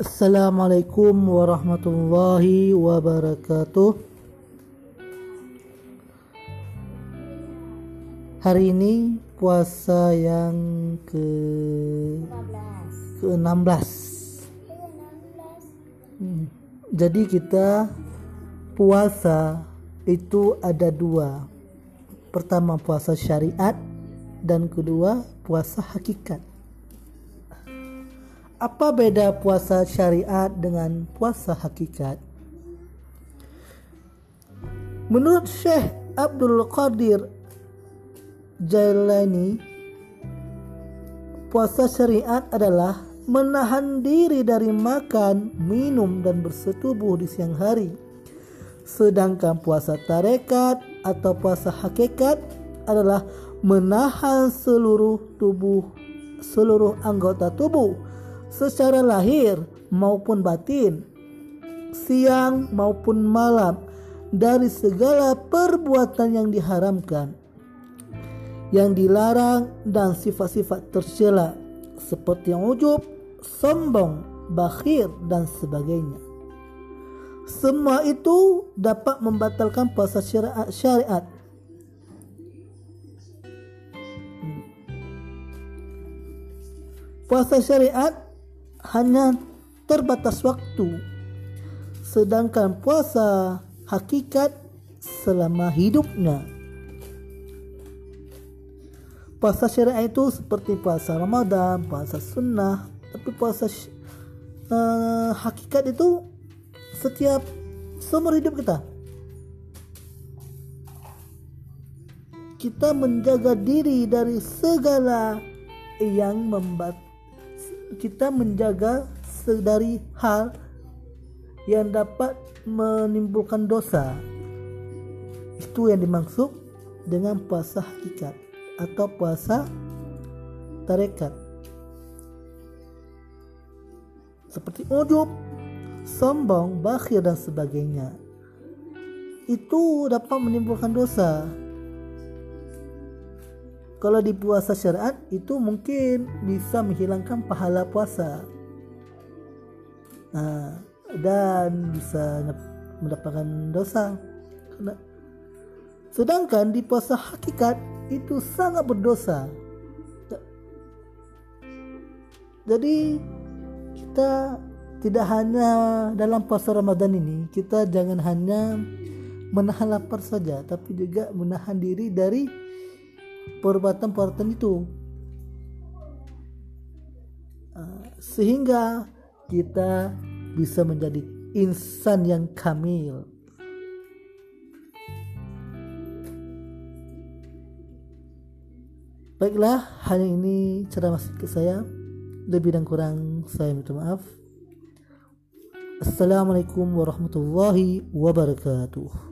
Assalamualaikum warahmatullahi wabarakatuh. Hari ini puasa yang ke ke 16. Hmm. Jadi kita puasa itu ada dua. Pertama puasa syariat dan kedua puasa hakikat. Apa beda puasa syariat dengan puasa hakikat? Menurut Syekh Abdul Qadir Jailani, puasa syariat adalah menahan diri dari makan, minum, dan bersetubuh di siang hari. Sedangkan puasa tarekat atau puasa hakikat adalah menahan seluruh tubuh, seluruh anggota tubuh secara lahir maupun batin, siang maupun malam dari segala perbuatan yang diharamkan, yang dilarang dan sifat-sifat tercela seperti ujub, sombong, bakhir dan sebagainya. Semua itu dapat membatalkan puasa syariat. Hmm. Puasa syariat hanya terbatas waktu sedangkan puasa hakikat selama hidupnya puasa syariah itu seperti puasa Ramadan, puasa sunnah, tapi puasa uh, hakikat itu setiap seumur hidup kita. Kita menjaga diri dari segala yang membat kita menjaga dari hal yang dapat menimbulkan dosa. Itu yang dimaksud dengan puasa hakikat atau puasa tarekat. Seperti ujub, sombong, bakhir dan sebagainya. Itu dapat menimbulkan dosa kalau di puasa syariat itu mungkin bisa menghilangkan pahala puasa. Nah, dan bisa mendapatkan dosa. Sedangkan di puasa hakikat itu sangat berdosa. Jadi kita tidak hanya dalam puasa Ramadan ini kita jangan hanya menahan lapar saja tapi juga menahan diri dari perbuatan-perbuatan itu ah, sehingga kita bisa menjadi insan yang kamil Baiklah, hanya ini ceramah ke saya. Lebih dan kurang saya minta maaf. Assalamualaikum warahmatullahi wabarakatuh.